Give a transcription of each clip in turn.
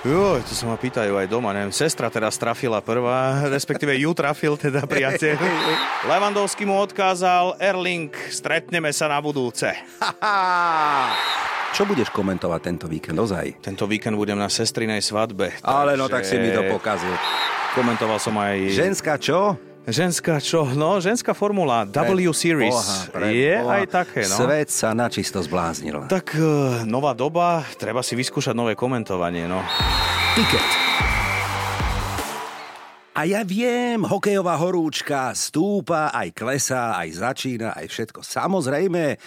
Jo, to sa ma pýtajú aj doma, neviem, sestra teraz trafila prvá, respektíve ju trafil teda priateľ. Levandovský mu odkázal, Erling, stretneme sa na budúce. Čo budeš komentovať tento víkend ozaj? Tento víkend budem na sestrinej svadbe. Ale no tak si mi to pokazil. Komentoval som aj... Ženská čo? Ženská čo? No, ženská formula W Series. Pre je Boha. aj také, no. Svet sa načisto zbláznil. Tak eh, nová doba, treba si vyskúšať nové komentovanie, no. Tiket. A ja viem, hokejová horúčka stúpa, aj klesá, aj začína, aj všetko. Samozrejme,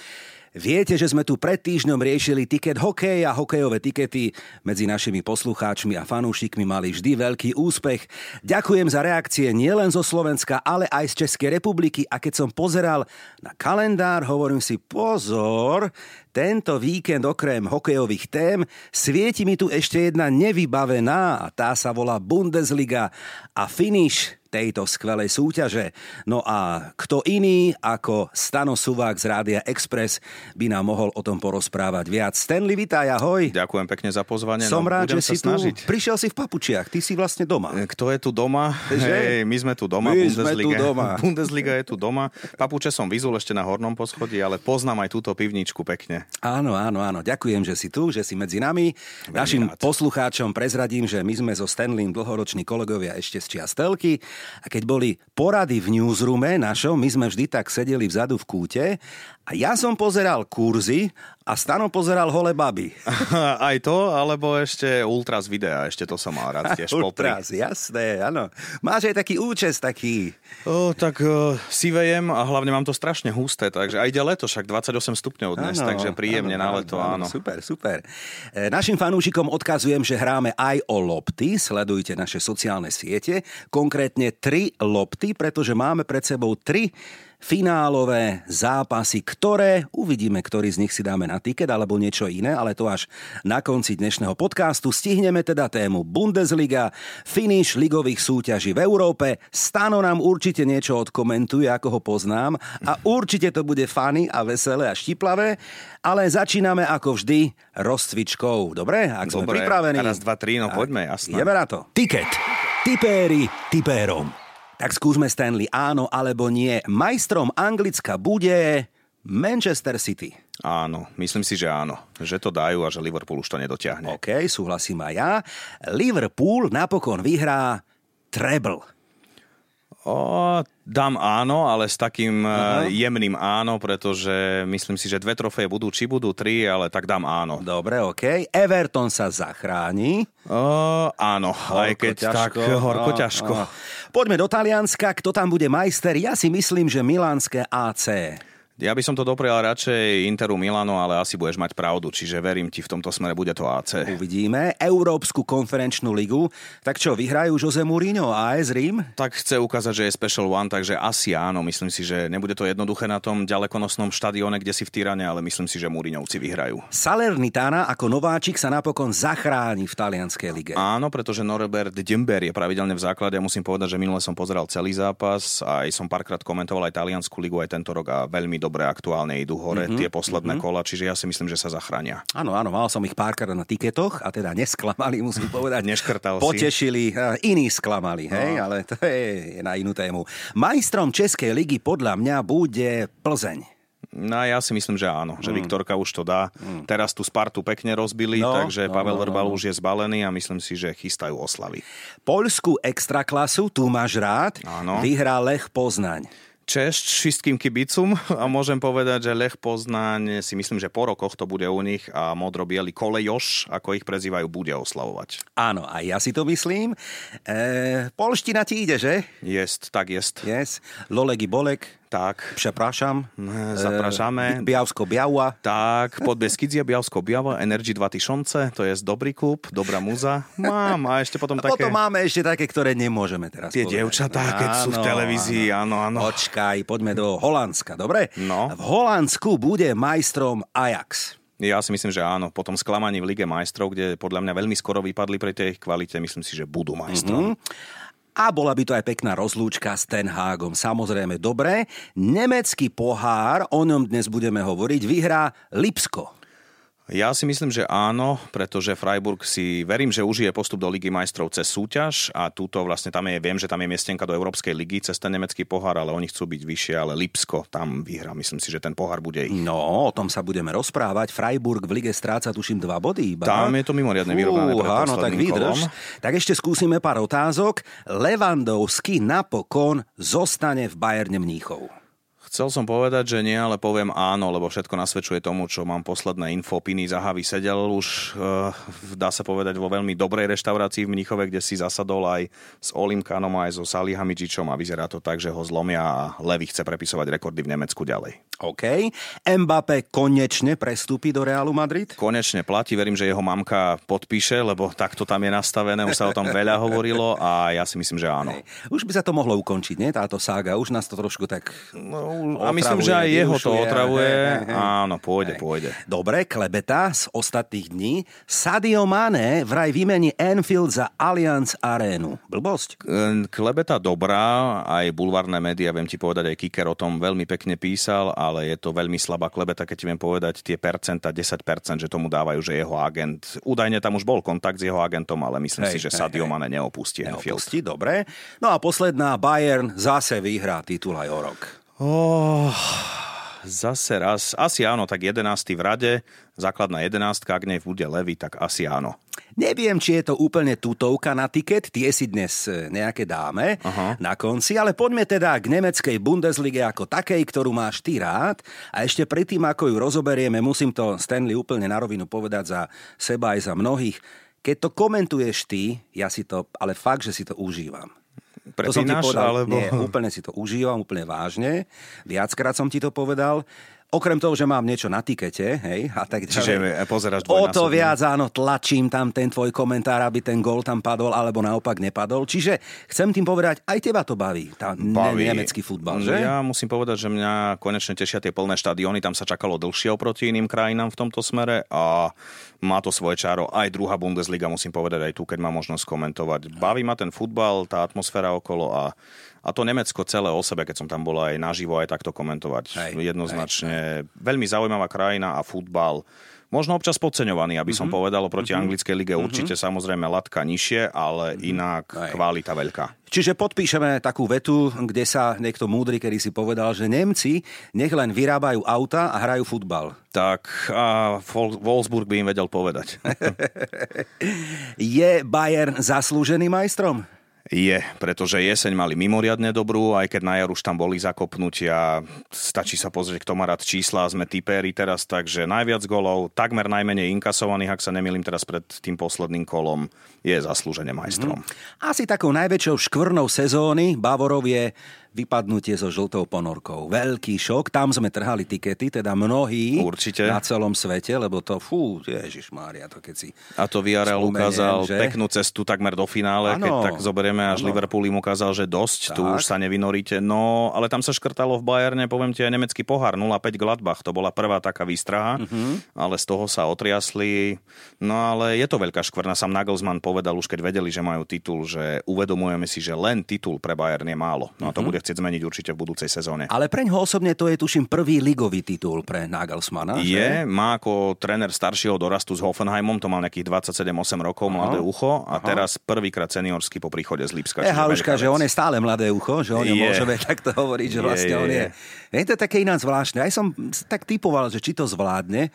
Viete, že sme tu pred týždňom riešili tiket hokej a hokejové tikety medzi našimi poslucháčmi a fanúšikmi mali vždy veľký úspech. Ďakujem za reakcie nielen zo Slovenska, ale aj z Českej republiky a keď som pozeral na kalendár, hovorím si pozor, tento víkend okrem hokejových tém svieti mi tu ešte jedna nevybavená a tá sa volá Bundesliga a finish tejto skvelej súťaže. No a kto iný ako Stano Suvák z Rádia Express by nám mohol o tom porozprávať viac. Stanley, vitaj, ahoj. Ďakujem pekne za pozvanie. Som no, rád, že si snažiť. tu. Prišiel si v papučiach, ty si vlastne doma. Kto je tu doma? Že? Hej, my sme tu doma. My sme Bundesliga. tu doma. Bundesliga je tu doma. Papuče som vyzul ešte na hornom poschodí, ale poznám aj túto pivničku pekne. Áno, áno, áno. Ďakujem, že si tu, že si medzi nami. Našim rád. poslucháčom prezradím, že my sme so Stanleym dlhoroční kolegovia ešte z čias telky a keď boli porady v newsroome našom, my sme vždy tak sedeli vzadu v kúte a ja som pozeral kurzy a Stano pozeral hole baby. aj to, alebo ešte Ultras videa, ešte to som mal rád tiež popri. Ultras, jasné, áno. Máš aj taký účes, taký... O, tak uh, si vejem a hlavne mám to strašne husté, takže aj ide leto, však 28 stupňov dnes, Áno, takže príjemne áno, na leto, áno. Super, super. E, Našim fanúšikom odkazujem, že hráme aj o lopty. Sledujte naše sociálne siete. Konkrétne tri lopty, pretože máme pred sebou tri finálové zápasy, ktoré uvidíme, ktorý z nich si dáme na tiket alebo niečo iné, ale to až na konci dnešného podcastu. Stihneme teda tému Bundesliga, finish ligových súťaží v Európe. Stano nám určite niečo odkomentuje, ako ho poznám a určite to bude fany a veselé a štiplavé, ale začíname ako vždy rozcvičkou. Dobre? Ak sme Dobre, pripravení. raz, dva, tri, no Tak, poďme, jasné. Ideme na to. Tiket. Tipéri tipérom. Tak skúsme Stanley áno alebo nie. Majstrom Anglicka bude Manchester City. Áno, myslím si, že áno. Že to dajú a že Liverpool už to nedotiahne. OK, súhlasím aj ja. Liverpool napokon vyhrá treble. O, dám áno, ale s takým uh jemným áno, pretože myslím si, že dve trofeje budú, či budú tri, ale tak dám áno. Dobre, OK. Everton sa zachráni. O, áno, aj keď tak horko No, ťažko. no. Poďme do Talianska. Kto tam bude majster? Ja si myslím, že Milánske AC. Ja by som to doprial radšej Interu Milano, ale asi budeš mať pravdu, čiže verím ti, v tomto smere bude to AC. Uvidíme. Európsku konferenčnú ligu. Tak čo, vyhrajú Jose Mourinho a AS Rím? Tak chce ukázať, že je Special One, takže asi áno. Myslím si, že nebude to jednoduché na tom ďalekonosnom štadióne, kde si v Tyrane, ale myslím si, že Mourinhovci vyhrajú. Salernitana ako nováčik sa napokon zachráni v talianskej lige. Áno, pretože Norbert Dimber je pravidelne v základe. Musím povedať, že minule som pozeral celý zápas a aj som párkrát komentoval aj taliansku ligu aj tento rok a veľmi dobre aktuálne idú hore mm-hmm, tie posledné mm-hmm. kola, čiže ja si myslím, že sa zachránia. Áno, áno, mal som ich párkrát na tiketoch a teda nesklamali, musím povedať. Neškrtal si. Potešili, a iní sklamali, hej, No. ale to je na inú tému. Majstrom Českej ligy podľa mňa bude Plzeň. No ja si myslím, že áno, že Viktorka už to dá. Teraz tú Spartu pekne rozbili, No, takže no, Pavel no, no, no. už je zbalený a myslím si, že chystajú oslavy. Poľskú extraklasu, tu máš rád, Áno. vyhrá Lech Poznaň. Češť všetkým kibicom a môžem povedať, že Lech Poznaň si myslím, že po rokoch to bude u nich a modro-biely kolejoš, ako ich prezývajú, bude oslavovať. Áno, aj ja si to myslím. E, polština ti ide, že? Jest, tak jest. Yes. Lolek i Bolek. Tak. Przepraszam. Zapraszamy. E, Białsko Biała. Tak, pod Beskidzia, Białsko Biała, Energy 2000, to jest dobrý klub, dobrá muza. Mám a ešte potom A také... potom máme ešte také, ktoré nemôžeme teraz Tie povedať. dievčatá, keď sú v televízii, áno, áno. Počkaj, poďme do Holandska, dobre? No. V Holandsku bude majstrom Ajax. Ja si myslím, že áno. Potom sklamaní v Lige majstrov, kde podľa mňa veľmi skoro vypadli pri tej ich kvalite, myslím si, že budú majstrom. A bola by to aj pekná rozlúčka s Ten Hagom. Samozrejme, dobre. Nemecký pohár, o ňom dnes budeme hovoriť, vyhrá Lipsko. Ja si myslím, že áno, pretože Freiburg si verím, že užije postup do Ligy majstrov cez súťaž a túto vlastne tam je, viem, že tam je miestenka do Európskej ligy cez ten nemecký pohár, ale oni chcú byť vyššie, ale Lipsko tam vyhrá. Myslím si, že ten pohár bude ich. No, o tom sa budeme rozprávať. Freiburg v lige stráca tuším dva body iba. Tam je to mimoriadne vyrovnané pred áno, tak vydrž. kolom. Tak ešte skúsime pár otázok. Levandovský napokon zostane v Bayerne Mníchov. Chcel som povedať, že nie, ale poviem áno, lebo všetko nasvedčuje tomu, čo mám posledné info. Piny Zahavy sedel už, uh, dá sa povedať, vo veľmi dobrej reštaurácii v Mníchove, kde si zasadol aj s Olim Kanom aj so Salihamičičom a vyzerá to tak, že ho zlomia a Levy chce prepisovať rekordy v Nemecku ďalej. OK. Mbappé konečne prestúpi do Realu Madrid? Konečne platí, verím, že jeho mamka podpíše, lebo takto tam je nastavené, už sa o tom veľa hovorilo a ja si myslím, že áno. Už by sa to mohlo ukončiť, nie? Táto sága. Už nás to trošku tak... No, a myslím, že aj jeho to otravuje. Hej, hej, hej. Áno, pôjde, Hej. pôjde. Dobre, klebeta z ostatných dní. Sadio Mane vraj vymení Anfield za Allianz Arénu. Blbosť. E, Klebeta dobrá, aj bulvárne médiá, viem ti povedať, aj Kiker o tom veľmi pekne písal, ale je to veľmi slabá klebeta, keď ti viem povedať tie percenta, 10%, že tomu dávajú, že jeho agent, údajne tam už bol kontakt s jeho agentom, ale myslím Hej, si, že hej, Sadio. Mane neopustí Anfield. Neopustí, dobre. No a posledná, Bayern zase vyhrá titul aj o rok. Oh, zase raz. Asi áno, tak 11. v rade, základná 11, ak nej bude levý, tak asi áno. Neviem, či je to úplne tutovka na tiket, tie si dnes e, nejaké dáme Aha. na konci, ale poďme teda k nemeckej Bundeslige ako takej, ktorú máš ty rád. A ešte predtým, ako ju rozoberieme, musím to Stanley úplne na rovinu povedať za seba aj za mnohých. Keď to komentuješ ty, ja si to, ale fakt, že si to užívam. To som ti Prepínaš, povedal, alebo... nie, úplne si to užívam, úplne vážne. Viackrát som ti to povedal. Okrem toho, že mám niečo na tikete, hej, a tak ďalej. Čiže pozeráš O to viac, áno, tlačím tam ten tvoj komentár, aby ten gól tam padol, alebo naopak nepadol. Čiže chcem tým povedať, aj teba to baví, tá Baví. Ne- nemecký futbal, že? Ja musím povedať, že mňa konečne tešia tie plné štadióny, tam sa čakalo dlhšie oproti iným krajinám v tomto smere a má to svoje čaro. Aj druhá Bundesliga, musím povedať aj tu, keď mám možnosť komentovať. Baví ma ten futbal, tá atmosféra okolo a a to Nemecko celé o sebe, keď som tam bol aj naživo, aj takto komentovať. Hej, Jednoznačne veľmi zaujímavá krajina a futbal. Možno občas podceňovaný, aby som povedal, oproti anglickej lige určite samozrejme latka nižšie, ale inak Hej. kvalita veľká. Čiže podpíšeme takú vetu, kde sa niekto múdry, kedy si povedal, že Nemci nech len vyrábajú auta a hrajú futbal. Tak a Wolfsburg by im vedel povedať. Je Bayern zaslúžený majstrom? Je, pretože jeseň mali mimoriadne dobrú, aj keď na jar už tam boli zakopnutia. Stačí sa pozrieť, kto má rád čísla, sme tipéri teraz, takže najviac golov, takmer najmenej inkasovaných, ak sa nemýlim teraz pred tým posledným kolom, je zaslúžene majstrom. Asi takou najväčšou škvrnou sezóny Bavorov je vypadnutie so žltou ponorkou. Veľký šok, tam sme trhali tikety, teda mnohí Určite. na celom svete, lebo to, fú, Ježiš Mária, to keď si... A to Spomeniem, ukázal že? peknú cestu takmer do finále, Áno, keď tak zoberieme, až áno. Liverpool im ukázal, že dosť, tu Tak. už sa nevynoríte. No, ale tam sa škrtalo v Bayerne, poviem ti, aj nemecký pohár 0-5 Gladbach, to bola prvá taká výstraha, Mhm. ale z toho sa otriasli. No ale je to veľká škvrna, sam Nagelsmann povedal už keď vedeli, že majú titul, že uvedomujeme si, že len titul pre Bayern je málo. No a to Mhm. bude chcieť zmeniť určite v budúcej sezóne. Ale preň ho osobne to je, tuším, prvý ligový titul pre Nagelsmana. že? Je, má ako tréner staršieho dorastu s Hoffenheimom, to mal nejakých 27-8 rokov, mladé ucho a teraz prvýkrát seniorský po príchode z Lipska. Je haluška, že on je stále mladé ucho, že o ňom Je. môžeme takto hovoriť, že Je, vlastne je, on je... je. Je to také ináč zvláštne. Aj som tak typoval, že či to zvládne,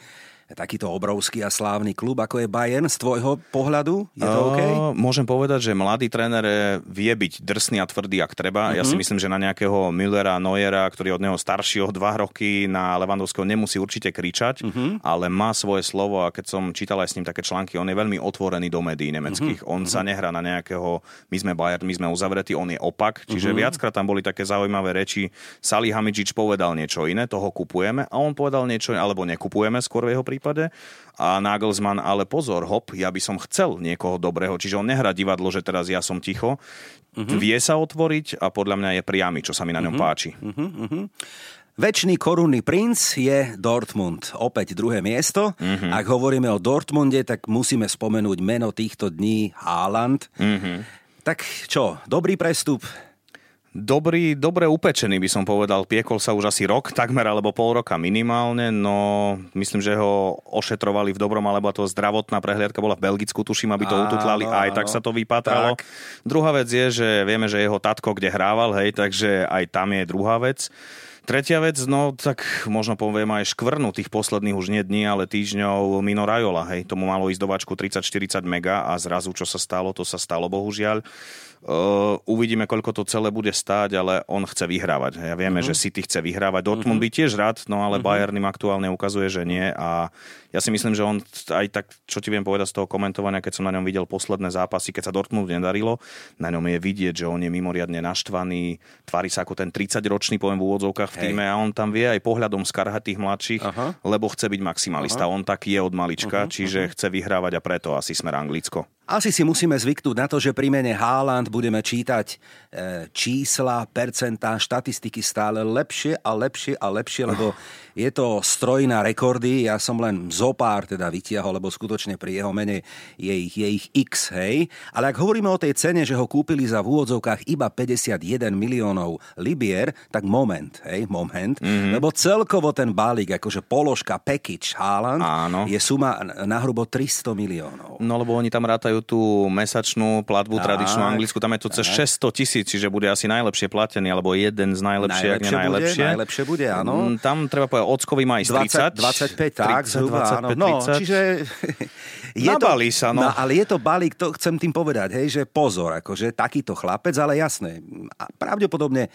takýto obrovský a slávny klub, ako je Bayern, z tvojho pohľadu? Je to OK? Môžem povedať, že mladý tréner vie byť drsný a tvrdý, ak treba. Uh-huh. Ja si mhm. myslím, že na nejakého Müllera, Neuera, ktorý od neho starší o dva roky, na Levandovského nemusí určite kričať, uh-huh. ale má svoje slovo a keď som čítal aj s ním také články, on je veľmi otvorený do médií nemeckých. Uh-huh. On uh-huh. sa nehrá na nejakého, my sme Bayern, my sme uzavretí, on je opak. Čiže uh-huh. viackrát tam boli také zaujímavé reči. Sali Hamidžič povedal niečo iné, toho kupujeme a on povedal niečo, alebo nekupujeme skôr v jeho prípade. A Nagelsmann, ale pozor, hop, ja by som chcel niekoho dobrého. Čiže on nehrá divadlo, že teraz ja som ticho. Uh-huh. Vie sa otvoriť a podľa mňa je priamy, čo sa mi na ňom uh-huh. páči. Uh-huh. Uh-huh. Večný korunný princ je Dortmund. Opäť druhé miesto. Mm-hmm. Ak hovoríme o Dortmunde, tak musíme spomenúť meno týchto dní Haaland. Mm-hmm. Tak čo, dobrý prestup? Dobrý, dobre upečený by som povedal. Piekol sa už asi rok, takmer alebo pol roka minimálne, no myslím, že ho ošetrovali v dobrom, alebo to zdravotná prehliadka bola v Belgicku, tuším, aby to áno, ututlali, aj tak sa to vypatralo. Tak. Druhá vec je, že vieme, že jeho tatko kde hrával, hej, takže aj tam je druhá vec. Tretia vec, no tak možno poviem aj škvrnu tých posledných už nie dní, ale týždňov Mino Rajola, hej, tomu malo ísť do váčku 30-40 mega a zrazu čo sa stalo, to sa stalo bohužiaľ. Uh, uvidíme, koľko to celé bude stáť, ale on chce vyhrávať. Ja vieme, uh-huh. že City chce vyhrávať. Dortmund uh-huh. by tiež rád, no ale uh-huh. Bayern im aktuálne ukazuje, že nie. A ja si myslím, že on aj tak, čo ti viem povedať z toho komentovania, keď som na ňom videl posledné zápasy, keď sa Dortmund nedarilo, na ňom je vidieť, že on je mimoriadne naštvaný, tvári sa ako ten 30-ročný, poviem v úvodzovkách v týme a on tam vie aj pohľadom skarhať tých mladších, uh-huh. lebo chce byť maximalista. Uh-huh. On taký je od malička, uh-huh. čiže uh-huh. chce vyhrávať a preto asi smer Anglicko. Asi si musíme zvyknúť na to, že pri mene Haaland budeme čítať e, čísla, percentá, štatistiky stále lepšie a lepšie a lepšie, lebo je to stroj na rekordy. Ja som len zopár teda vytiahol, lebo skutočne pri jeho mene je ich, je ich x, hej. Ale ak hovoríme o tej cene, že ho kúpili za v úvodzovkách iba 51 miliónov libier, tak moment, hej, moment. Mm-hmm. Lebo celkovo ten balík, akože položka, package Haaland, Áno. je suma na hrubo 300 miliónov. No lebo oni tam rátajú tú mesačnú platbu tak, tradičnú anglickú, tam je to cez tak. 600 tisíc, čiže bude asi najlepšie platený, alebo jeden z najlepších, najlepšie, najlepšie. Bude, najlepšie bude, áno. Mm, tam treba povedať, Ockovi má ísť 30. 25, tak, 30, zhruba, 25, áno. No, 30. čiže... je Nabalí to, sa, no. no. Ale je to balík, to chcem tým povedať, hej, že pozor, akože takýto chlapec, ale jasné, pravdepodobne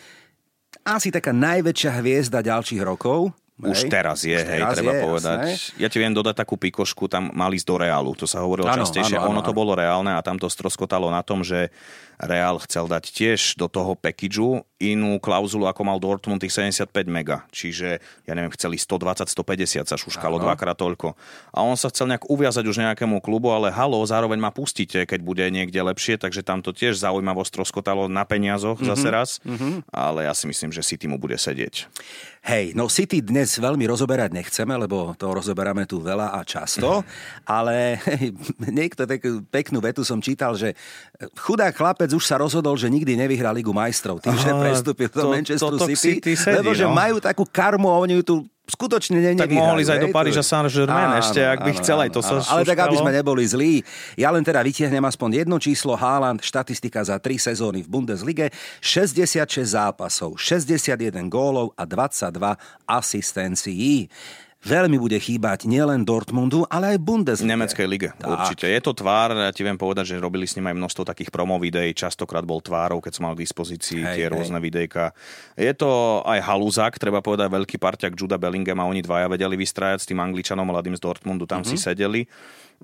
asi taká najväčšia hviezda ďalších rokov, už hej. teraz je, Už hej, teraz treba je, povedať. Jasné. Ja ti viem dodať takú pikošku, tam mali ísť do Reálu, to sa hovorilo ano, častejšie. Ano, ano, ono to bolo reálne a tam to stroskotalo na tom, že Real chcel dať tiež do toho packageu inú klauzulu, ako mal Dortmund tých 75 mega. Čiže, ja neviem, chceli 120, 150, sa šuškalo ano. dvakrát toľko. A on sa chcel nejak uviazať už nejakému klubu, ale halo, zároveň ma pustíte, keď bude niekde lepšie, takže tam to tiež zaujímavosť stroskotalo na peniazoch mm-hmm. zase raz. Mm-hmm. Ale ja si myslím, že City mu bude sedieť. Hej, no City dnes veľmi rozoberať nechceme, lebo to rozoberáme tu veľa a často, ale niekto takú peknú vetu som čítal, že chudá chlapec už sa rozhodol, že nikdy nevyhrá Ligu majstrov tým, Aha, že prestúpil do Manchesteru to, to City, City sedí, lebo že no. majú takú karmu a oni ju tu skutočne ne, Tak mohli ísť aj do Paríža Saint-Germain ešte, ak by áno, chcel aj to sa Ale tak, aby sme neboli zlí. Ja len teda vytiahnem aspoň jedno číslo. Haaland, štatistika za 3 sezóny v Bundeslige. 66 zápasov, 61 gólov a 22 asistencií veľmi bude chýbať nielen Dortmundu, ale aj Bundesliga. Nemeckej lige, tak. určite. Je to tvár, ja ti viem povedať, že robili s ním aj množstvo takých promo videí, častokrát bol tvárov, keď som mal k dispozícii hej, tie hej. rôzne videjka. Je to aj halúzak, treba povedať, veľký parťak Juda Bellingham a oni dvaja vedeli vystrajať s tým Angličanom mladým z Dortmundu, tam mm-hmm. si sedeli.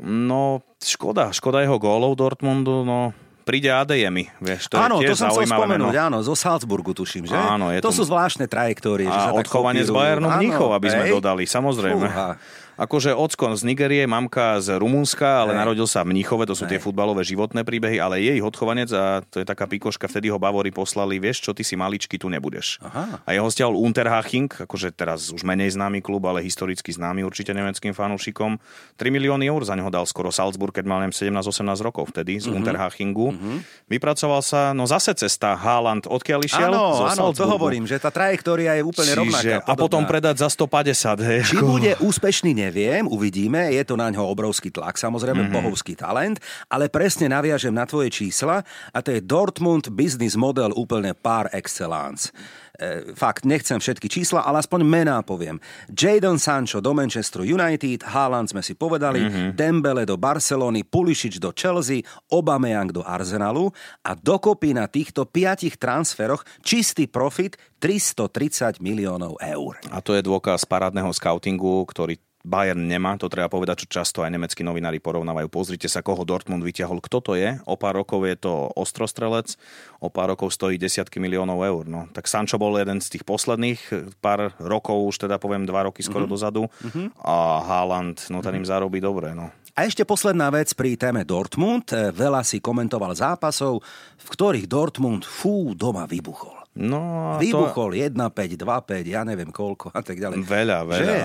No, škoda, škoda jeho gólov Dortmundu, no príde Adeyemi, vieš, to áno, je tiež to som chcel spomenúť, no. áno, zo Salzburgu tuším, že? Áno, je to, to sú zvláštne trajektórie. A odchovanie z Bayernu Mníchov, aby sme dodali, samozrejme. Fúha akože ocko z Nigerie, mamka z Rumunska, ale hey. narodil sa v Mníchove, to sú hey. tie futbalové životné príbehy, ale jej odchovanec a to je taká pikoška, vtedy ho Bavory poslali, vieš čo, ty si maličky, tu nebudeš. Aha. A jeho stiahol Unterhaching, akože teraz už menej známy klub, ale historicky známy určite nemeckým fanúšikom. 3 milióny eur za neho dal skoro Salzburg, keď mal 17-18 rokov vtedy z uh-huh. Unterhachingu. Uh-huh. Vypracoval sa, no zase cesta Haaland, odkiaľ išiel? Áno, áno, to hovorím, že tá trajektória je úplne Čiže, rovnaká. A potom predať za 150, hej. Či bude úspešný, neviem, uvidíme, je to na ňo obrovský tlak, samozrejme mm-hmm. bohovský talent, ale presne naviažem na tvoje čísla a to je Dortmund business model úplne par excellence. E, fakt, nechcem všetky čísla, ale aspoň mená poviem. Jadon Sancho do Manchester United, Haaland sme si povedali, mm-hmm. Dembele do Barcelony, Pulisic do Chelsea, Aubameyang do Arsenalu a dokopy na týchto piatich transferoch čistý profit 330 miliónov eur. A to je dôkaz parádneho scoutingu, ktorý Bayern nemá, to treba povedať, čo často aj nemeckí novinári porovnávajú. Pozrite sa, koho Dortmund vyťahol, kto to je. O pár rokov je to ostrostrelec, o pár rokov stojí desiatky miliónov eur. No, tak Sancho bol jeden z tých posledných, pár rokov, už teda poviem dva roky skoro mm-hmm. dozadu. Mm-hmm. A Haaland, no ten mm-hmm. im zarobí dobre. No. A ešte posledná vec pri téme Dortmund. Veľa si komentoval zápasov, v ktorých Dortmund fú doma vybuchol. No, Vybuchol to... 1-5, 2-5, ja neviem koľko a tak ďalej. Veľa, veľa. Že?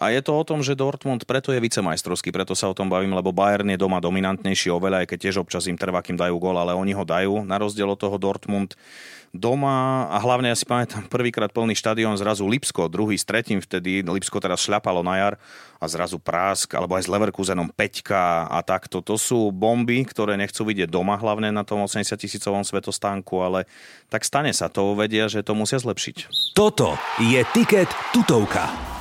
A je to o tom, že Dortmund preto je vicemajstrovský, preto sa o tom bavím, lebo Bayern je doma dominantnejší oveľa, aj keď tiež občas im trvá, kým dajú gol, ale oni ho dajú. Na rozdiel od toho Dortmund doma a hlavne ja si pamätám prvýkrát plný štadión, zrazu Lipsko, druhý s tretím vtedy, Lipsko teraz šľapalo na jar a zrazu Prásk, alebo aj s Leverkusenom Peťka a takto. To sú bomby, ktoré nechcú vidieť doma, hlavne na tom 80 tisícovom svetostánku, ale tak stane sa to, vedia, že to musia zlepšiť. Toto je Tiket tutovka.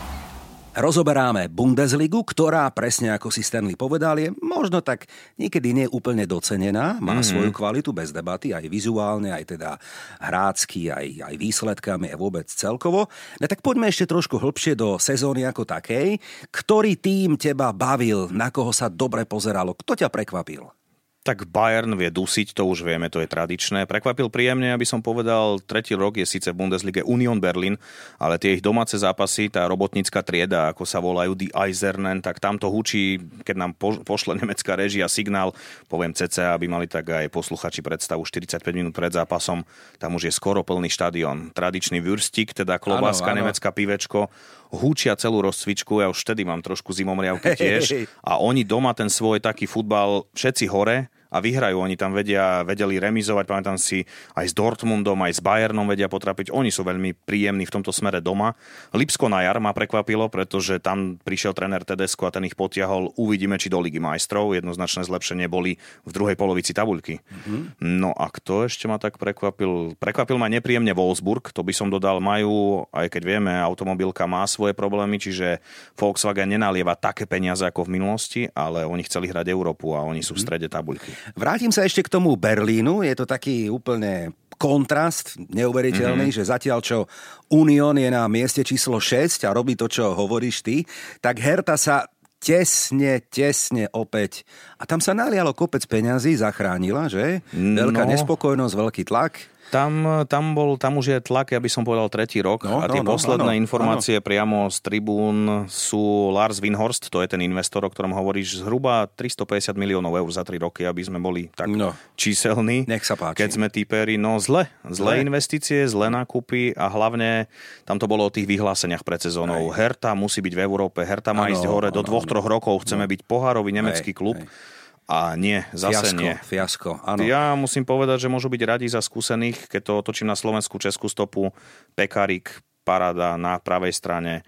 Rozoberáme Bundesligu, ktorá, presne ako si Stanley povedal, je možno tak niekedy nie úplne docenená, má mm-hmm. svoju kvalitu bez debaty, aj vizuálne, aj teda hrácky, aj, aj výsledkami, aj vôbec celkovo. No tak poďme ešte trošku hlbšie do sezóny ako takej. Ktorý tým teba bavil, na koho sa dobre pozeralo, kto ťa prekvapil? Tak Bayern vie dusiť, to už vieme, to je tradičné. Prekvapil príjemne, aby som povedal, tretí rok je síce v Bundeslige Union Berlin, ale tie ich domáce zápasy, tá robotnícka trieda, ako sa volajú Die Eisernen, tak tam to hučí, keď nám pošle nemecká režia signál, poviem CC, aby mali tak aj posluchači predstavu 45 minút pred zápasom, tam už je skoro plný štadión. Tradičný Würstik, teda klobáska, nemecká pivečko, húčia celú rozcvičku, ja už vtedy mám trošku zimomriavky tiež. a oni doma ten svoj taký futbal, všetci hore, a vyhrajú. Oni tam vedia, vedeli remizovať, pamätám si, aj s Dortmundom, aj s Bayernom vedia potrapiť. Oni sú veľmi príjemní v tomto smere doma. Lipsko na jar ma prekvapilo, pretože tam prišiel tréner Tedesco a ten ich potiahol. Uvidíme, či do Ligy majstrov. Jednoznačné zlepšenie boli v druhej polovici tabuľky. Mm-hmm. No a kto ešte ma tak prekvapil? Prekvapil ma nepríjemne Wolfsburg, to by som dodal, majú, aj keď vieme, automobilka má svoje problémy, čiže Volkswagen nenalieva také peniaze ako v minulosti, ale oni chceli hrať Európu a oni sú v mhm. strede tabuľky. Vrátim sa ešte k tomu Berlínu. Je to taký úplne kontrast neuveriteľný, mm-hmm. že zatiaľ čo Unión je na mieste číslo 6 a robí to, čo hovoríš ty, tak Herta sa tesne, tesne opäť. A tam sa nalialo kopec peňazí, zachránila, že? Veľká no. nespokojnosť, veľký tlak. Tam, tam, bol, tam už je tlak, aby som povedal, tretí rok no, a tie no, no posledné no, informácie no. priamo z tribún sú Lars Winhorst, to je ten investor, o ktorom hovoríš, zhruba 350 miliónov eur za tri roky, aby sme boli tak no. číselní. Nech sa páči. Keď sme típeri, no zle. Zlé investície, zlé nákupy a hlavne tam to bolo o tých vyhláseniach pred sezónou. Herta musí byť v Európe, Herta má ano, ísť hore, ano, do dvoch, ano. troch rokov chceme no. byť pohárový nemecký klub. Aj. A nie, zase fiasko, nie. Fiasko, áno. Ja musím povedať, že môžu byť radi za skúsených, keď to otočím na Slovensku Českú stopu, Pekarik, Parada na pravej strane,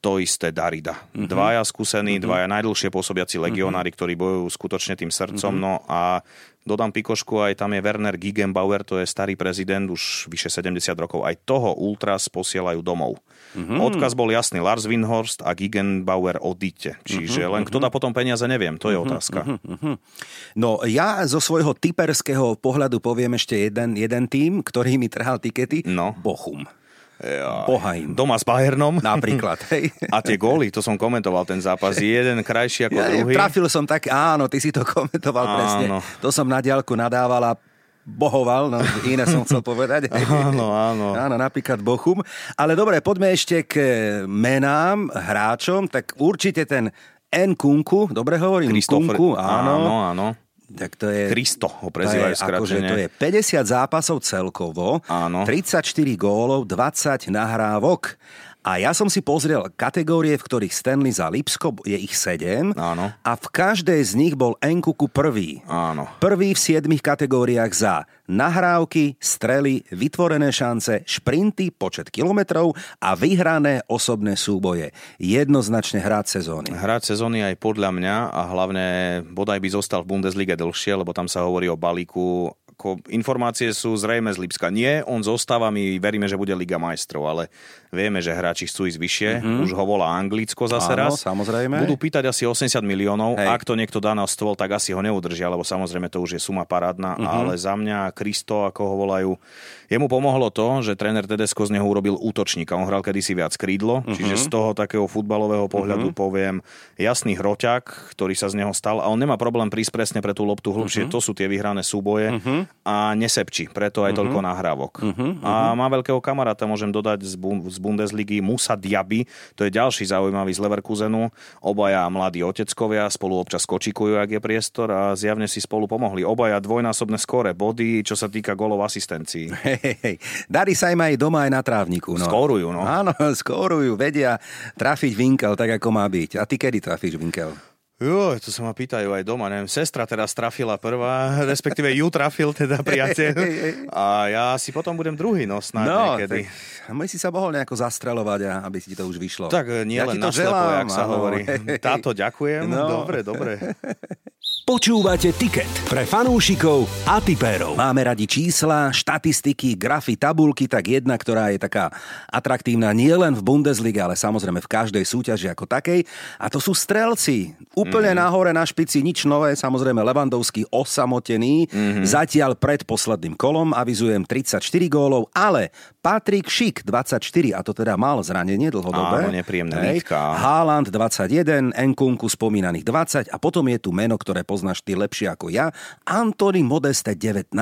to isté Darida. Mm-hmm. Dvaja skúsení, mm-hmm. dvaja najdlhšie pôsobiaci mhm. legionári, mm-hmm. ktorí bojujú skutočne tým srdcom. Mm-hmm. No a dodám pikošku, aj tam je Werner Gigenbauer, to je starý prezident, už vyše 70 rokov. Aj toho Ultras posielajú domov. Mm-hmm. Odkaz bol jasný, Lars Winhorst a Gigenbauer odíte. Čiže mm-hmm. len kto dá potom peniaze, neviem, to je mm-hmm. otázka. Mm-hmm. No ja zo svojho typerského pohľadu poviem ešte jeden, jeden tým, ktorý mi trhal tikety. No. Bochum. Ja, Bohaim. Doma s Bayernom. Napríklad, hej. A tie góly, to som komentoval ten zápas, jeden krajší ako ja, druhý. Trafil som tak, áno, ty si to komentoval áno. presne. To som na diálku nadával a bohoval, no iné som chcel povedať. áno, áno. Áno, napríklad Bochum. Ale dobre, poďme ešte k menám, hráčom, tak určite ten N. Kunku, dobre hovorím? Kunku, áno. Áno, áno. Tak to je... Kristo ho prezývajú akože to je 50 zápasov celkovo, Áno. 34 gólov, 20 nahrávok. A ja som si pozrel kategórie, v ktorých Stanley za Lipsko, je ich sedem. Áno. A v každej z nich bol Enkuku prvý. Áno. Prvý v siedmých kategóriách za nahrávky, strely, vytvorené šance, šprinty, počet kilometrov a vyhrané osobné súboje. Jednoznačne hrať sezóny. Hrať sezóny aj podľa mňa a hlavne bodaj by zostal v Bundesliga dlhšie, lebo tam sa hovorí o balíku ako informácie sú zrejme z Lipska. Nie, on zostáva, my veríme, že bude Liga majstrov, ale vieme, že hráči chcú ísť vyššie. Mm-hmm. Už ho volá Anglicko zase Áno, raz. samozrejme. Budú pýtať asi 80 miliónov. Hej. Ak to niekto dá na stôl, tak asi ho neudržia, lebo samozrejme to už je suma parádna. Mm-hmm. Ale za mňa Kristo, ako ho volajú, jemu pomohlo to, že tréner Tedesco z neho urobil útočníka. On hral kedysi viac krídlo, mm-hmm. čiže z toho takého futbalového pohľadu mm-hmm. poviem jasný hroťak, ktorý sa z neho stal a on nemá problém prísť presne pre tú loptu hlbšie. Mm-hmm. To sú tie vyhrané súboje mm-hmm. A nesepčí, preto aj mm-hmm. toľko nahrávok. Mm-hmm. A má veľkého kamaráta, môžem dodať z, Bu- z Bundesligy, Musa Diaby, to je ďalší zaujímavý z Leverkusenu. Obaja mladí oteckovia, spolu občas kočikujú, ak je priestor a zjavne si spolu pomohli. Obaja dvojnásobné skore body, čo sa týka golov asistencií. Hej, hej. Darí sa im aj doma, aj na trávniku. No. Skórujú, no. Áno, skórujú, vedia trafiť vinkel tak, ako má byť. A ty kedy trafíš vinkel? Jo, to sa ma pýtajú aj doma, neviem, sestra teraz trafila prvá, respektíve ju trafil teda priateľ a ja si potom budem druhý, no snáď No, niekedy. tak my si sa mohol nejako zastreľovať, a aby ti to už vyšlo. Tak nie Ja len to na želám, jak sa áno. hovorí. Táto ďakujem, No. dobre, dobre. Počúvate Ticket pre fanúšikov a tipérov. Máme radi čísla, štatistiky, grafy, tabulky, tak jedna, ktorá je taká atraktívna nielen v Bundesliga, ale samozrejme v každej súťaži ako takej. A to sú strelci. Úplne mm. nahore na špici, nič nové. Samozrejme Levandovský osamotený. Mm-hmm. Zatiaľ pred posledným kolom avizujem 34 gólov, ale Patrik Šik 24, a to teda mal zranenie dlhodobé. Áno, nepríjemné Hej. lítka. Haaland 21, Enkunku spomínaných 20 a potom je tu meno, ktoré poznáš ty lepšie ako ja, Antony Modeste 19.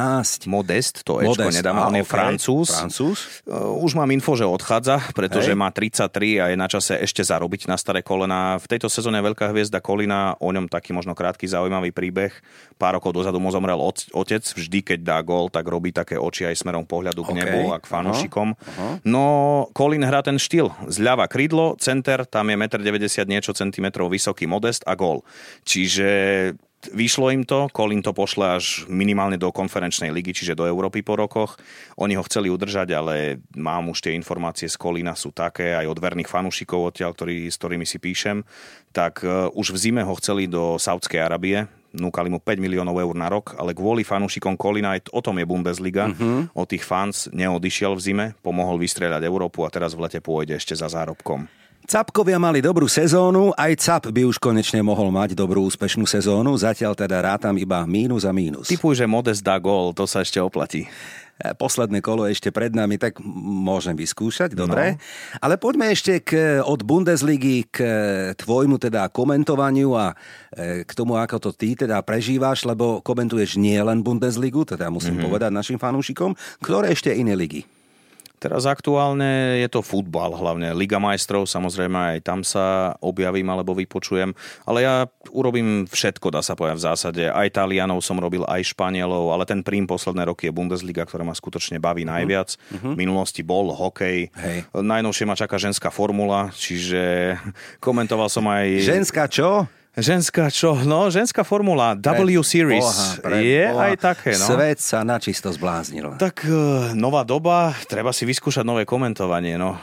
Modest, to Ečko Modest, nedám, on je okej. francúz. Francúz. Uh, Už mám info, že odchádza, pretože Hej. má 33 a je na čase ešte zarobiť na staré kolena. V tejto sezóne veľká hviezda Kolina, o ňom taký možno krátky zaujímavý príbeh. Pár rokov dozadu mu zomrel otec, vždy keď dá gól, tak robí také oči aj smerom pohľadu k Okej. nebu a k fanúšikom. No, Colin hrá ten štýl. Zľava krídlo, center, tam je 1,90 m niečo centimetrov vysoký modest a gól. Čiže Vyšlo im to, Colin to pošle až minimálne do konferenčnej ligy, čiže do Európy po rokoch. Oni ho chceli udržať, ale mám už tie informácie z Kolína sú také, aj od verných fanúšikov odtiaľ, ktorý, s ktorými si píšem, tak uh, už v zime ho chceli do Saudskej Arabie, núkali mu 5 miliónov eur na rok, ale kvôli fanúšikom Kolina, aj o tom je Bundesliga, uh-huh. od tých fans neodišiel v zime, pomohol vystrieľať Európu a teraz v lete pôjde ešte za zárobkom. Capkovia mali dobrú sezónu, aj Cap by už konečne mohol mať dobrú úspešnú sezónu, zatiaľ teda rátam iba mínus a mínus. Typuj, že Modest dá gól, to sa ešte oplatí. E, Posledné kolo ešte pred nami, tak môžem vyskúšať, dobre. No. Ale poďme ešte k, od Bundesligy k tvojmu teda komentovaniu a e, k tomu, ako to ty teda prežívaš, lebo komentuješ nie len Bundesligu, teda musím mm-hmm. povedať našim fanúšikom, ktoré ešte iné ligy. Teraz aktuálne je to futbal, hlavne Liga majstrov, samozrejme aj tam sa objavím alebo vypočujem, ale ja urobím všetko, dá sa povedať v zásade. Aj Talianov som robil, aj Španielov, ale ten prím posledné roky je Bundesliga, ktorá ma skutočne baví uh-huh. najviac. Uh-huh. V minulosti bol hokej, Hej. najnovšie ma čaká ženská formula, čiže komentoval som aj... Ženská čo? Ženská čo? No, ženská formula W Series. Boha, je Boha. aj také, no. Svet sa načisto zbláznil. Tak eh, nová doba, treba si vyskúšať nové komentovanie, no.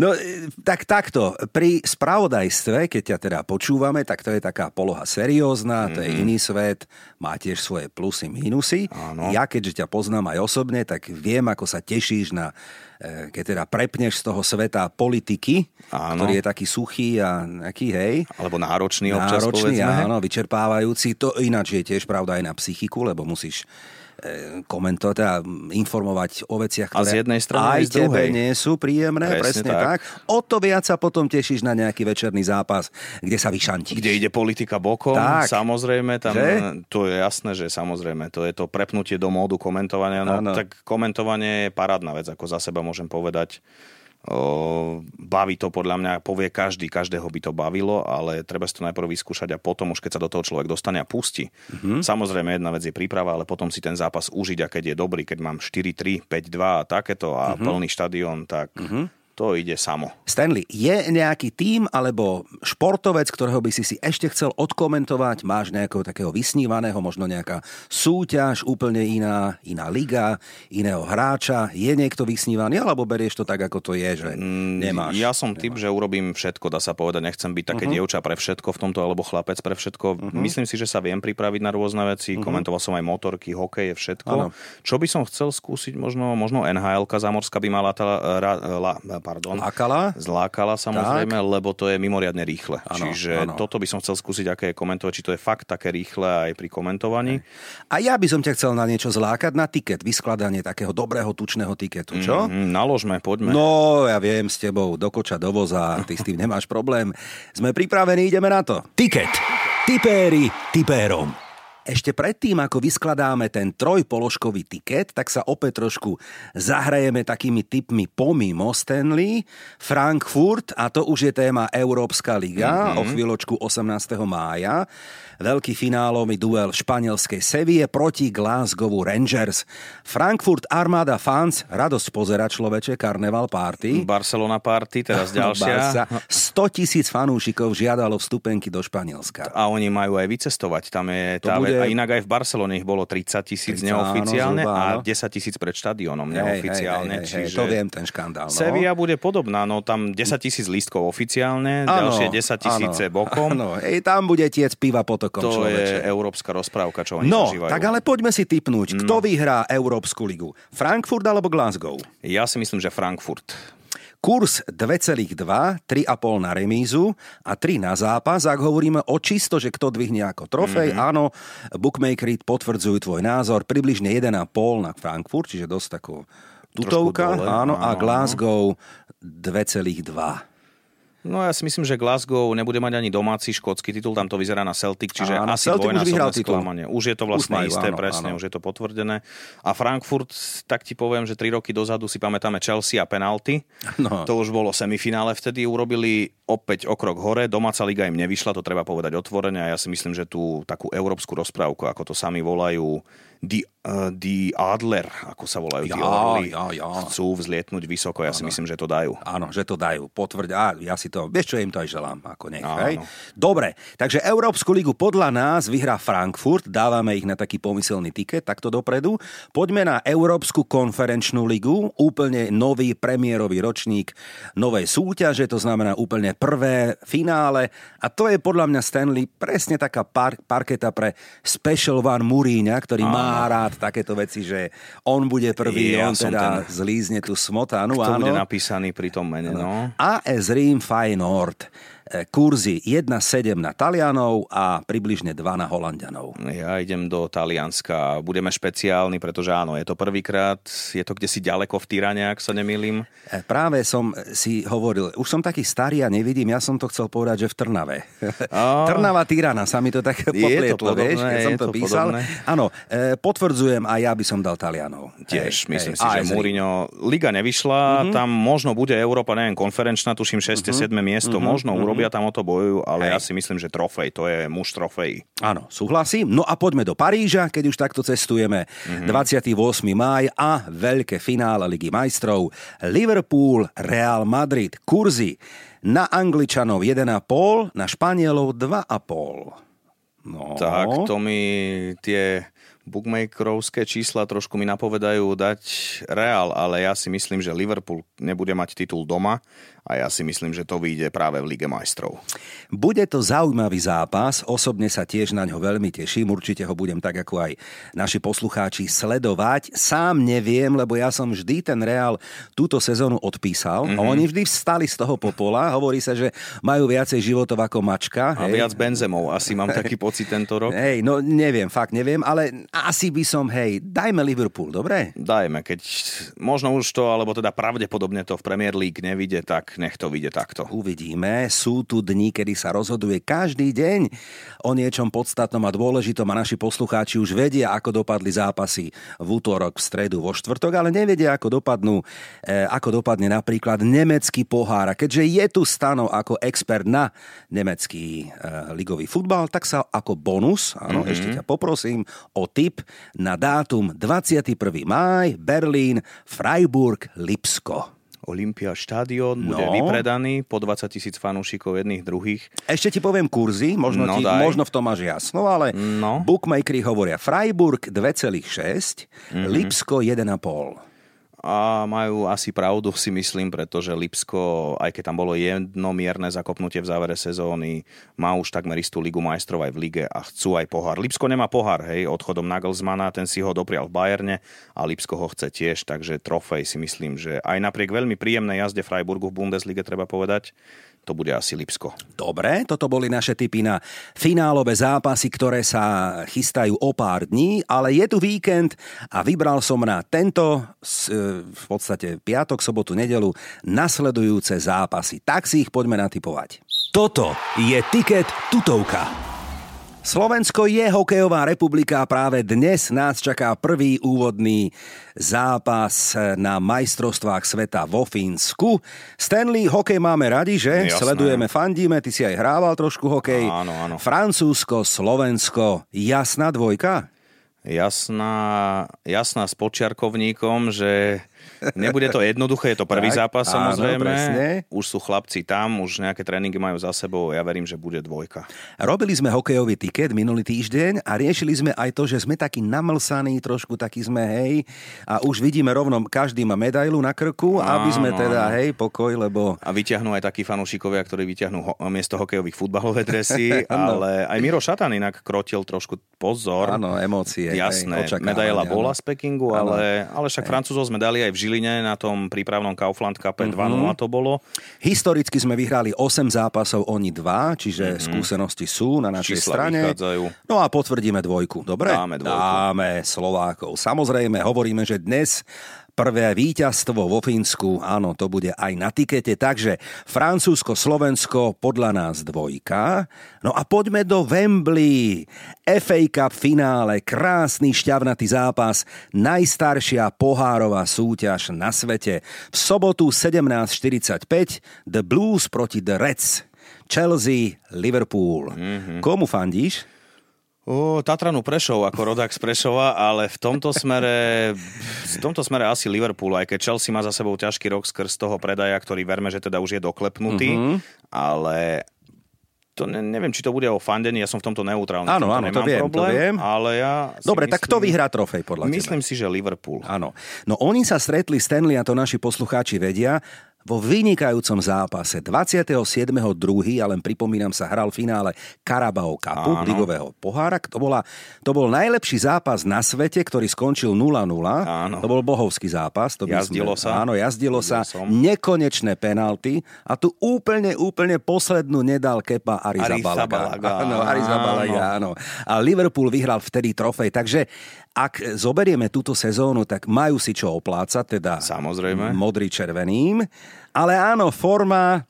No, e, tak takto. Pri spravodajstve, keď ťa teda počúvame, tak to je taká poloha seriózna, to je iný svet, má tiež svoje plusy, mínusy. Áno. Ja, keďže ťa poznám aj osobne, tak viem, ako sa tešíš na, e, keď teda prepneš z toho sveta politiky, Áno. ktorý je taký suchý a taký, hej, Alebo náročný občas, náročný, povedzme. áno, vyčerpávajúci. To ináč je tiež pravda aj na psychiku, lebo musíš komentovať, teda informovať o veciach, A ktoré z jednej strany, aj z tebe nie sú príjemné, presne, Presne tak. tak. O to viac sa potom tešíš na nejaký večerný zápas, kde sa vyšantíš. Kde ide politika bokom, Tak. samozrejme, tam Že? to je jasné, že samozrejme, to je to prepnutie do módu komentovania. No, tak komentovanie je parádna vec, ako za seba môžem povedať. Baví to podľa mňa, povie každý, každého by to bavilo, ale treba si to najprv vyskúšať a potom už keď sa do toho človek dostane a pustí. Mm-hmm. Samozrejme jedna vec je príprava, ale potom si ten zápas užiť a keď je dobrý, keď mám 4-3, 5-2 a takéto a mm-hmm. plný štadión, tak mm-hmm. To ide samo. Stanley, je nejaký tím alebo športovec, ktorého by si si ešte chcel odkomentovať? Máš nejakého takého vysnívaného, možno nejaká súťaž, úplne iná, iná liga, iného hráča? Je niekto vysnívaný, alebo berieš to tak, ako to je, že mm, nemáš? Ja som typ, že urobím všetko, dá sa povedať. Nechcem byť také uh-huh. dievča pre všetko v tomto, alebo chlapec pre všetko. Uh-huh. Myslím si, že sa viem pripraviť na rôzne veci. Uh-huh. Komentoval som aj motorky, hokej, všetko. Ano. Čo by som chcel skúsiť, možno, možno NHL Zamorská by mala tá, la, pardon, Lákala? Zlákala samozrejme, tak. lebo to je mimoriadne rýchle. Ano, Čiže ano. toto by som chcel skúsiť, aké je komentovať, či to je fakt také rýchle aj pri komentovaní. A ja by som ťa chcel na niečo zlákať, na tiket, vyskladanie takého dobrého tučného tiketu, čo? Mm, naložme, poďme. No, ja viem s tebou, do koča, do voza, ty s tým nemáš problém. Sme pripravení, ideme na to. Tiket. Tipéri tipérom. Ešte predtým, ako vyskladáme ten trojpoložkový tiket, tak sa opäť trošku zahrajeme takými typmi pomimo Stanley, Frankfurt, a to už je téma Európska liga mm-hmm. o chvíľočku 18. mája veľký finálový duel španielskej Sevie proti Glasgowu Rangers. Frankfurt Armada Fans, radosť pozera človeče, Carnival Party. Barcelona Party, teraz ďalšia. 100 tisíc fanúšikov žiadalo vstupenky do Španielska. A oni majú aj vycestovať. Tam je tá, bude... A inak aj v Barcelone ich bolo 30 tisíc neoficiálne áno, a 10 tisíc pred štadiónom neoficiálne. Hej, hej, hej, čiže... To viem, ten škandál. No. Sevilla bude podobná, no tam 10 tisíc lístkov oficiálne, ano, ďalšie 10 tisíce bokom. Áno, tam bude tiec piva potom potokom to človeče. je európska rozprávka, čo oni no, zažívajú. tak ale poďme si typnúť. Kto no. vyhrá Európsku ligu? Frankfurt alebo Glasgow? Ja si myslím, že Frankfurt. Kurs 2,2, 3,5 na remízu a 3 na zápas. Ak hovoríme o čisto, že kto dvihne ako trofej, mm-hmm. áno, bookmakery potvrdzujú tvoj názor. Približne 1,5 na Frankfurt, čiže dosť takú tutovka, dole, áno, áno, a Glasgow 2,2. No ja si myslím, že Glasgow nebude mať ani domáci škótsky titul, tam to vyzerá na Celtic, čiže áno, asi Celtic dvojnásobné sklamanie. Už je to vlastne majú, isté, áno, presne, áno. už je to potvrdené. A Frankfurt, tak ti poviem, že 3 roky dozadu si pamätáme Chelsea a penalty. No. To už bolo semifinále, vtedy urobili opäť o krok hore, domáca liga im nevyšla, to treba povedať otvorene a ja si myslím, že tú takú európsku rozprávku, ako to sami volajú, Die, uh, die Adler, ako sa volajú ja, tí orly, ja, ja. chcú vzlietnúť vysoko. Ja ano. si myslím, že to dajú. Áno, že to dajú. Potvrď. A ja si to, vieš čo, im to aj želám. Ako nech, hej? Dobre, takže Európsku ligu podľa nás vyhrá Frankfurt. Dávame ich na taký pomyselný tiket, takto dopredu. Poďme na Európsku konferenčnú ligu. Úplne nový premiérový ročník novej súťaže, to znamená úplne prvé finále. A to je podľa mňa Stanley presne taká par- parketa pre Special One Muríňa, ktorý má má rád takéto veci, že on bude prvý, ja on teda ten... zlízne tú smotanu. Kto áno. bude napísaný pri tom mene, no? AS Rím Feyenoord kurzy 1,7 na Talianov a približne 2 na Holandianov. Ja idem do Talianska. Budeme špeciálni, pretože áno, je to prvýkrát, je to kde si ďaleko v Tyrane, ak sa nemýlim. E, práve som si hovoril, už som taký starý a nevidím, ja som to chcel povedať, že v Trnave. A... Trnava Tyrana, sa mi to tak poplietlo, vieš, keď som to, to písal. Áno, e, potvrdzujem a ja by som dal Talianov. Tiež, hej, myslím hej, si, že Mourinho, Liga nevyšla, mm-hmm. tam možno bude Európa, neviem, konferenčná, tuším 6. Mm-hmm. 7. miesto, mm-hmm. možno mm-hmm urobia tam o to bojujú, ale Hej. ja si myslím, že trofej, to je muž trofej. Áno, súhlasím. No a poďme do Paríža, keď už takto cestujeme. Mm-hmm. 28. máj a veľké finále Ligy majstrov. Liverpool, Real Madrid, kurzy na Angličanov 1,5, na Španielov 2,5. No. Tak, to mi tie bookmakerovské čísla trošku mi napovedajú dať Real, ale ja si myslím, že Liverpool nebude mať titul doma a ja si myslím, že to vyjde práve v Lige majstrov. Bude to zaujímavý zápas, osobne sa tiež na ňo veľmi teším, určite ho budem tak ako aj naši poslucháči sledovať. Sám neviem, lebo ja som vždy ten Real túto sezónu odpísal mm-hmm. a oni vždy vstali z toho popola, hovorí sa, že majú viacej životov ako mačka. A hej. viac benzemov, asi mám taký pocit tento rok. Hej, no neviem, fakt neviem, ale asi by som, hej, dajme Liverpool, dobre? Dajme, keď možno už to, alebo teda pravdepodobne to v Premier League nevidie, tak nech to vyjde takto. Uvidíme. Sú tu dni, kedy sa rozhoduje každý deň o niečom podstatnom a dôležitom a naši poslucháči už vedia, ako dopadli zápasy v útorok, v stredu, vo štvrtok, ale nevedia, ako dopadnú, eh, ako dopadne napríklad nemecký pohár. A keďže je tu Stano ako expert na nemecký eh, ligový futbal, tak sa ako bonus, áno, mm-hmm. ešte ťa poprosím o tip na dátum 21. máj, Berlín, Freiburg, Lipsko. Olympia štadión bude No. vypredaný po 20 tisíc fanúšikov jedných druhých. Ešte ti poviem kurzy, možno, No ti, daj. možno v tom máš jasno, ale No. bookmakeri hovoria Freiburg 2,6, Mhm. Lipsko 1,5. A majú asi pravdu, si myslím, pretože Lipsko, aj keď tam bolo jednomierne zakopnutie v závere sezóny, má už takmer istú ligu majstrov aj v lige a chcú aj pohár. Lipsko nemá pohár, hej, odchodom Nagelsmana, ten si ho doprial v Bayerne a Lipsko ho chce tiež, takže trofej si myslím, že aj napriek veľmi príjemnej jazde Freiburgu v Bundeslige, treba povedať, to bude asi Lipsko. Dobre, toto boli naše tipy na finálové zápasy, ktoré sa chystajú o pár dní, ale je tu víkend a vybral som na tento, e, v podstate piatok, sobotu, nedelu, nasledujúce zápasy. Tak si ich poďme natypovať. Toto je Tiket tutovka. Slovensko je hokejová republika a práve dnes nás čaká prvý úvodný zápas na majstrovstvách sveta vo Fínsku. Stanley, hokej máme radi, že? Jasné. Sledujeme, fandíme, ty si aj hrával trošku hokej. Áno, áno. Francúzsko, Slovensko, jasná dvojka? Jasná, jasná s počiarkovníkom, že nebude to jednoduché, je to prvý Tak, zápas áno, samozrejme. presne. Už sú chlapci tam, už nejaké tréningy majú za sebou, ja verím, že bude dvojka. Robili sme hokejový tiket minulý týždeň a riešili sme aj to, že sme takí namlsaní, trošku takí sme, hej, a už vidíme rovno, každý má medailu na krku, aby sme Áno, teda, áno. hej, pokoj, lebo A vyťahnú aj takí fanúšikovia, ktorí vyťahnú ho- miesto hokejových futbalové dresy, ale aj Miro Šatan inak krotil trošku pozor. áno, emócie. hej, Jasné, očakávania, medaila áno. bola z Pekingu, ale, ale však Francúzov sme dali aj v Žiline na tom prípravnom Kaufland Cup Mhm. 2-0 to bolo. Historicky sme vyhrali 8 zápasov, oni 2, čiže skúsenosti sú na našej. Čísla strane. vychádzajú. No a potvrdíme dvojku, dobre? Dáme dvojku. Dáme Slovákov. Samozrejme, hovoríme, že dnes prvé víťazstvo vo Fínsku, áno, to bude aj na tikete, takže Francúzsko, Slovensko, podľa nás dvojka. No a poďme do Wembley. FA Cup finále, krásny šťavnatý zápas, najstaršia pohárová súťaž na svete. V sobotu 17.45 The Blues proti The Reds. Chelsea, Liverpool. Mm-hmm. Komu fandíš? O, Tatranu Prešov ako rodák z Prešova, ale v tomto smere v tomto smere asi Liverpool, aj keď Chelsea má za sebou ťažký rok skrz toho predaja, ktorý verme, že teda už je doklepnutý, Mhm. mm-hmm. ale to ne, neviem, či to bude o fandení, ja som v tomto neutrálny. Áno, áno, to viem, to problém, viem. Ale ja Dobre, myslím, tak kto vyhrá trofej podľa teba? Myslím si, že Liverpool. Áno. No oni sa stretli Stanley a to naši poslucháči vedia vo vynikajúcom zápase 27.2. a len pripomínam sa hral v finále Carabao Cupu, Áno. ligového pohára. To, bola, to bol najlepší zápas na svete, ktorý skončil 0-0. Áno. To bol bohovský zápas. To Jazdilo sa. Áno, jazdilo sa. Videl som. Nekonečné penalty a tu úplne, úplne poslednú nedal Kepa Arizabalaga. Arrizabalaga, Áno, Arizabalaga, áno. A Liverpool vyhral vtedy trofej. Takže ak zoberieme túto sezónu, tak majú si čo oplácať, teda Samozrejme. modrý-červeným. Ale áno, forma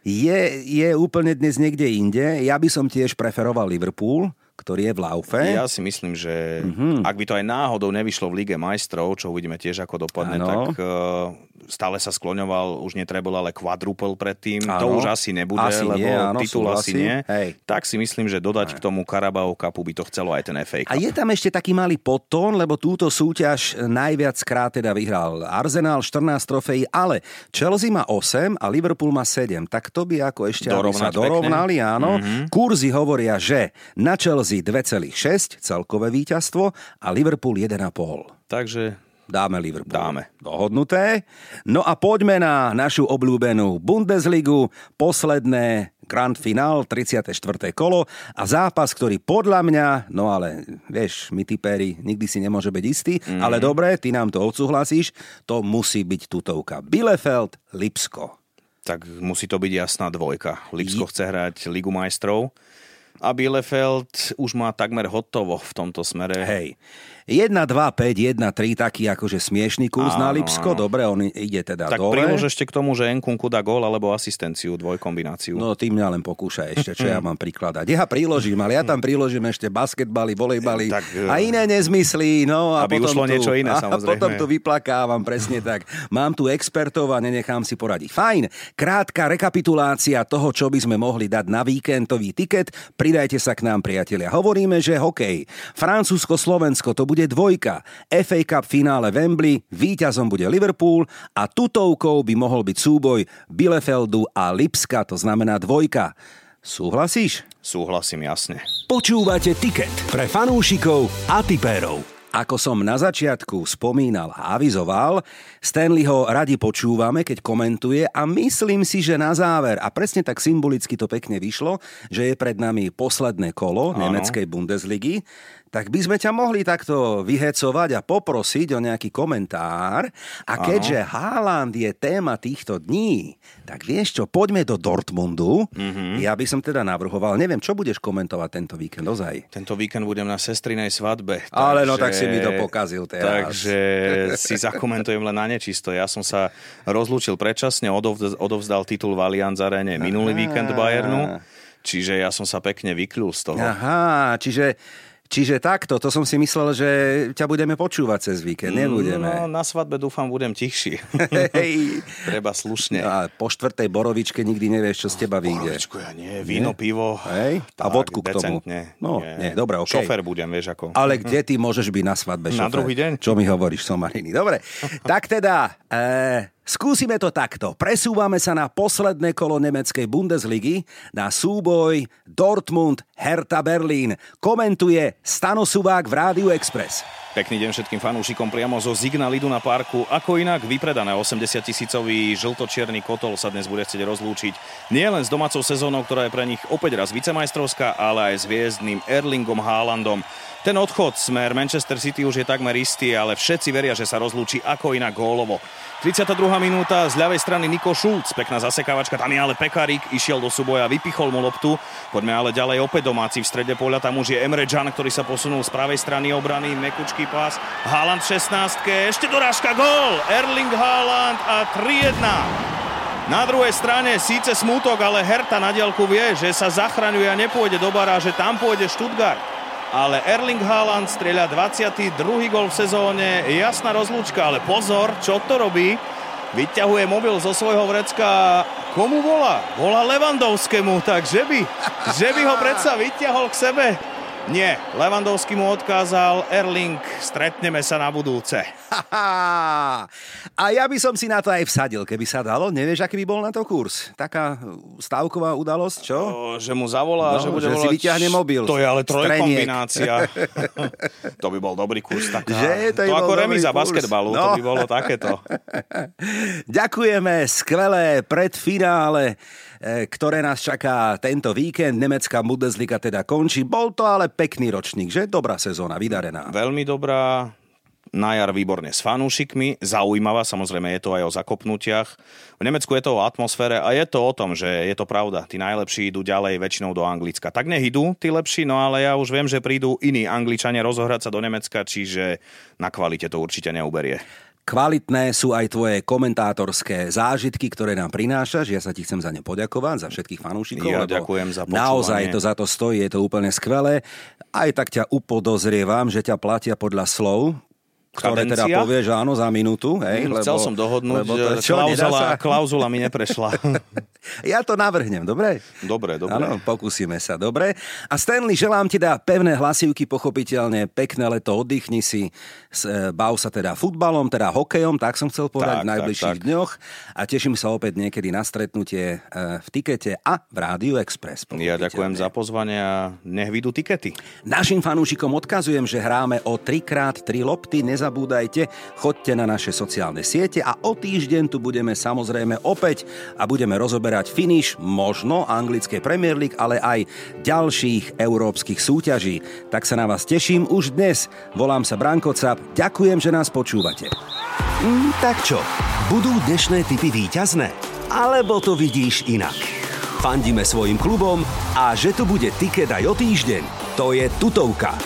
je, je úplne dnes niekde inde. Ja by som tiež preferoval Liverpool, ktorý je v laufe. Ja si myslím, že Mhm. mm-hmm. ak by to aj náhodou nevyšlo v Lige majstrov, čo uvidíme tiež ako dopadne, Áno. tak uh, stále sa skloňoval, už netrebol, ale quadruple predtým. To Áno. už asi nebude, Asi lebo nie, áno, titul asi nie. Hej. Tak si myslím, že dodať k tomu Carabao Cupu by to chcelo aj ten FA Cup. A je tam ešte taký malý podtón, lebo túto súťaž najviac krát teda vyhral Arsenal 14 trofejí, ale Chelsea má 8 a Liverpool má 7. Tak to by ako ešte aby sa Dorovnať dorovnali, áno. Mhm. Mm-hmm. Kurzy hovoria, že na Chelsea 2,6 celkové víťazstvo a Liverpool 1,5. Takže Dáme Liverpool. Dáme. Dohodnuté. No a poďme na našu obľúbenú Bundesligu, posledné Grand Final, 34. kolo a zápas, ktorý podľa mňa, no ale vieš, my typéri nikdy si nemôže byť istý, mm. ale dobre, ty nám to odsúhlasíš, to musí byť tutovka. Bielefeld, Lipsko. tak musí to byť jasná dvojka. Lipsko chce hrať Ligu majstrov a Bielefeld už má takmer hotovo v tomto smere. Hej. 1, 2, 5, 1, 3, taký akože smiešný kurz na Áno, Lipsko. áno. Dobre, on ide teda Tak dole. prilož ešte k tomu, že Enkunku dá gól alebo asistenciu, dvojkombináciu. No ty mňa len pokúšaj ešte, čo ja mám prikladať. Ja priložím, ale ja tam priložím ešte basketbaly, volejbaly Tak, e, a iné nezmysly. No, a aby potom ušlo tu, niečo iné, a samozrejme. potom tu vyplakávam, presne tak. Mám tu expertov a nenechám si poradiť. Fajn, krátka rekapitulácia toho, čo by sme mohli dať na víkendový tiket. Pridajte sa k nám, priatelia. Hovoríme, že hokej. Francúzsko-Slovensko, to bude bude dvojka. FA Cup finále Wembley, víťazom bude Liverpool a tutovkou by mohol byť súboj Bielefeldu a Lipska, to znamená dvojka. Súhlasíš? Súhlasím, jasne. Počúvate Ticket pre fanúšikov a tipérov. Ako som na začiatku spomínal a avizoval, Stanleyho radi počúvame, keď komentuje a myslím si, že na záver, a presne tak symbolicky to pekne vyšlo, že je pred nami posledné kolo ano. nemeckej Bundesligy, tak by sme ťa mohli takto vyhecovať a poprosiť o nejaký komentár. A keďže ano. Haaland je téma týchto dní, tak vieš čo, poďme do Dortmundu. Mm-hmm. Ja by som teda navrhoval, neviem, čo budeš komentovať tento víkend ozaj? Tento víkend budem na sestrinej svadbe. Ale takže, no tak si mi to pokazil teraz. Takže si zakomentujem len na nečisto. Ja som sa rozlúčil predčasne, odovzdal titul v Allianz Arene minulý víkend Bayernu. Čiže ja som sa pekne vykľul z toho. Aha, čiže Čiže takto, to som si myslel, že ťa budeme počúvať cez víkend, nebudeme. No, na svadbe dúfam, budem tichší. Hej. Treba slušne. A po štvrtej borovičke nikdy nevieš, čo z teba vyjde. Borovičku ja nie, víno, nie? pivo. Hej. A tak, vodku k tomu. No, nie. nie, dobre, okay. Šofer budem, vieš ako. Ale kde ty môžeš byť na svadbe šofer? Na druhý deň. Čo mi hovoríš, somariny. Dobre, tak teda, e, Skúsime to takto. Presúvame sa na posledné kolo nemeckej Bundesligy, na súboj Dortmund Hertha Berlín. Komentuje Stano Subák v Rádiu Express. Pekný deň všetkým fanúšikom priamo zo Zignalidu na parku. Ako inak vypredané 80 tisícový žltočierny kotol sa dnes bude chcieť rozlúčiť nielen s domácou sezónou, ktorá je pre nich opäť raz vicemajstrovská, ale aj s hviezdnym Erlingom Haalandom. Ten odchod smer Manchester City už je takmer istý, ale všetci veria, že sa rozlúči ako inak gólovo. 32. minúta, z ľavej strany Niko Šulc, pekná zasekávačka, tam je ale Pekarík, išiel do súboja, vypichol mu loptu. Poďme ale ďalej opäť domáci v strede poľa, tam už je Emre Can, ktorý sa posunul z pravej strany obrany, mekučký pás, Haaland v 16. ešte dorážka, gól! Erling Haaland a 3-1. Na druhej strane síce smútok, ale Herta na dielku vie, že sa zachraňuje a nepôjde do baráže, tam pôjde Stuttgart ale Erling Haaland strieľa 22. gol v sezóne. Jasná rozlúčka, ale pozor, čo to robí? Vyťahuje mobil zo svojho vrecka. Komu volá? Volá Levandovskému, tak že by, že by ho predsa vyťahol k sebe. Nie, Levandovský mu odkázal, Erling, stretneme sa na budúce. A ja by som si na to aj vsadil, keby sa dalo. Nevieš, aký by bol na to kurz? Taká stávková udalosť, čo? O, že mu zavolá, no, že bude že volať... si vyťahne mobil. To je ale trojkombinácia. to by bol dobrý kurz. Taká... Že? To, to ako remiza basketbalu, no. to by bolo takéto. Ďakujeme, skvelé predfinále ktoré nás čaká tento víkend. Nemecká Bundesliga teda končí. Bol to ale pekný ročník, že? Dobrá sezóna, vydarená. Veľmi dobrá, na jar výborne s fanúšikmi, zaujímavá, samozrejme je to aj o zakopnutiach. V Nemecku je to o atmosfére a je to o tom, že je to pravda. Tí najlepší idú ďalej väčšinou do Anglicka. Tak nech idú tí lepší, no ale ja už viem, že prídu iní Angličania rozohrať sa do Nemecka, čiže na kvalite to určite neuberie. Kvalitné sú aj tvoje komentátorské zážitky, ktoré nám prinášaš. Ja sa ti chcem za ne poďakovať, za všetkých fanúšikov. Ja ďakujem za počúvanie. Naozaj to za to stojí, je to úplne skvelé. Aj tak ťa upodozrievam, že ťa platia podľa slov, ktoré teda Kadencia? teda povieš áno za minútu. Hej, mm, Chcel som dohodnúť, lebo to, čo, klauzula, klauzula mi neprešla. ja to navrhnem, dobre? Dobre, dobre. Áno, pokúsime sa, dobre. A Stanley, želám ti teda pevné hlasivky, pochopiteľne, pekné leto, oddychni si, e, bav sa teda futbalom, teda hokejom, tak som chcel povedať tak, v najbližších tak, tak. dňoch a teším sa opäť niekedy na stretnutie e, v Tikete a v Rádiu Express. Ja ďakujem za pozvanie a nech vidú tikety. Našim fanúšikom odkazujem, že hráme o 3x3 lopty, nezabúdajte, choďte na naše sociálne siete a o týždeň tu budeme samozrejme opäť a budeme rozoberať finish možno anglickej Premier League, ale aj ďalších európskych súťaží. Tak sa na vás teším už dnes. Volám sa Branko Cap. Ďakujem, že nás počúvate. Mm, tak čo, budú dnešné typy výťazné? Alebo to vidíš inak? Fandíme svojim klubom a že tu bude tiket aj o týždeň, to je tutovka.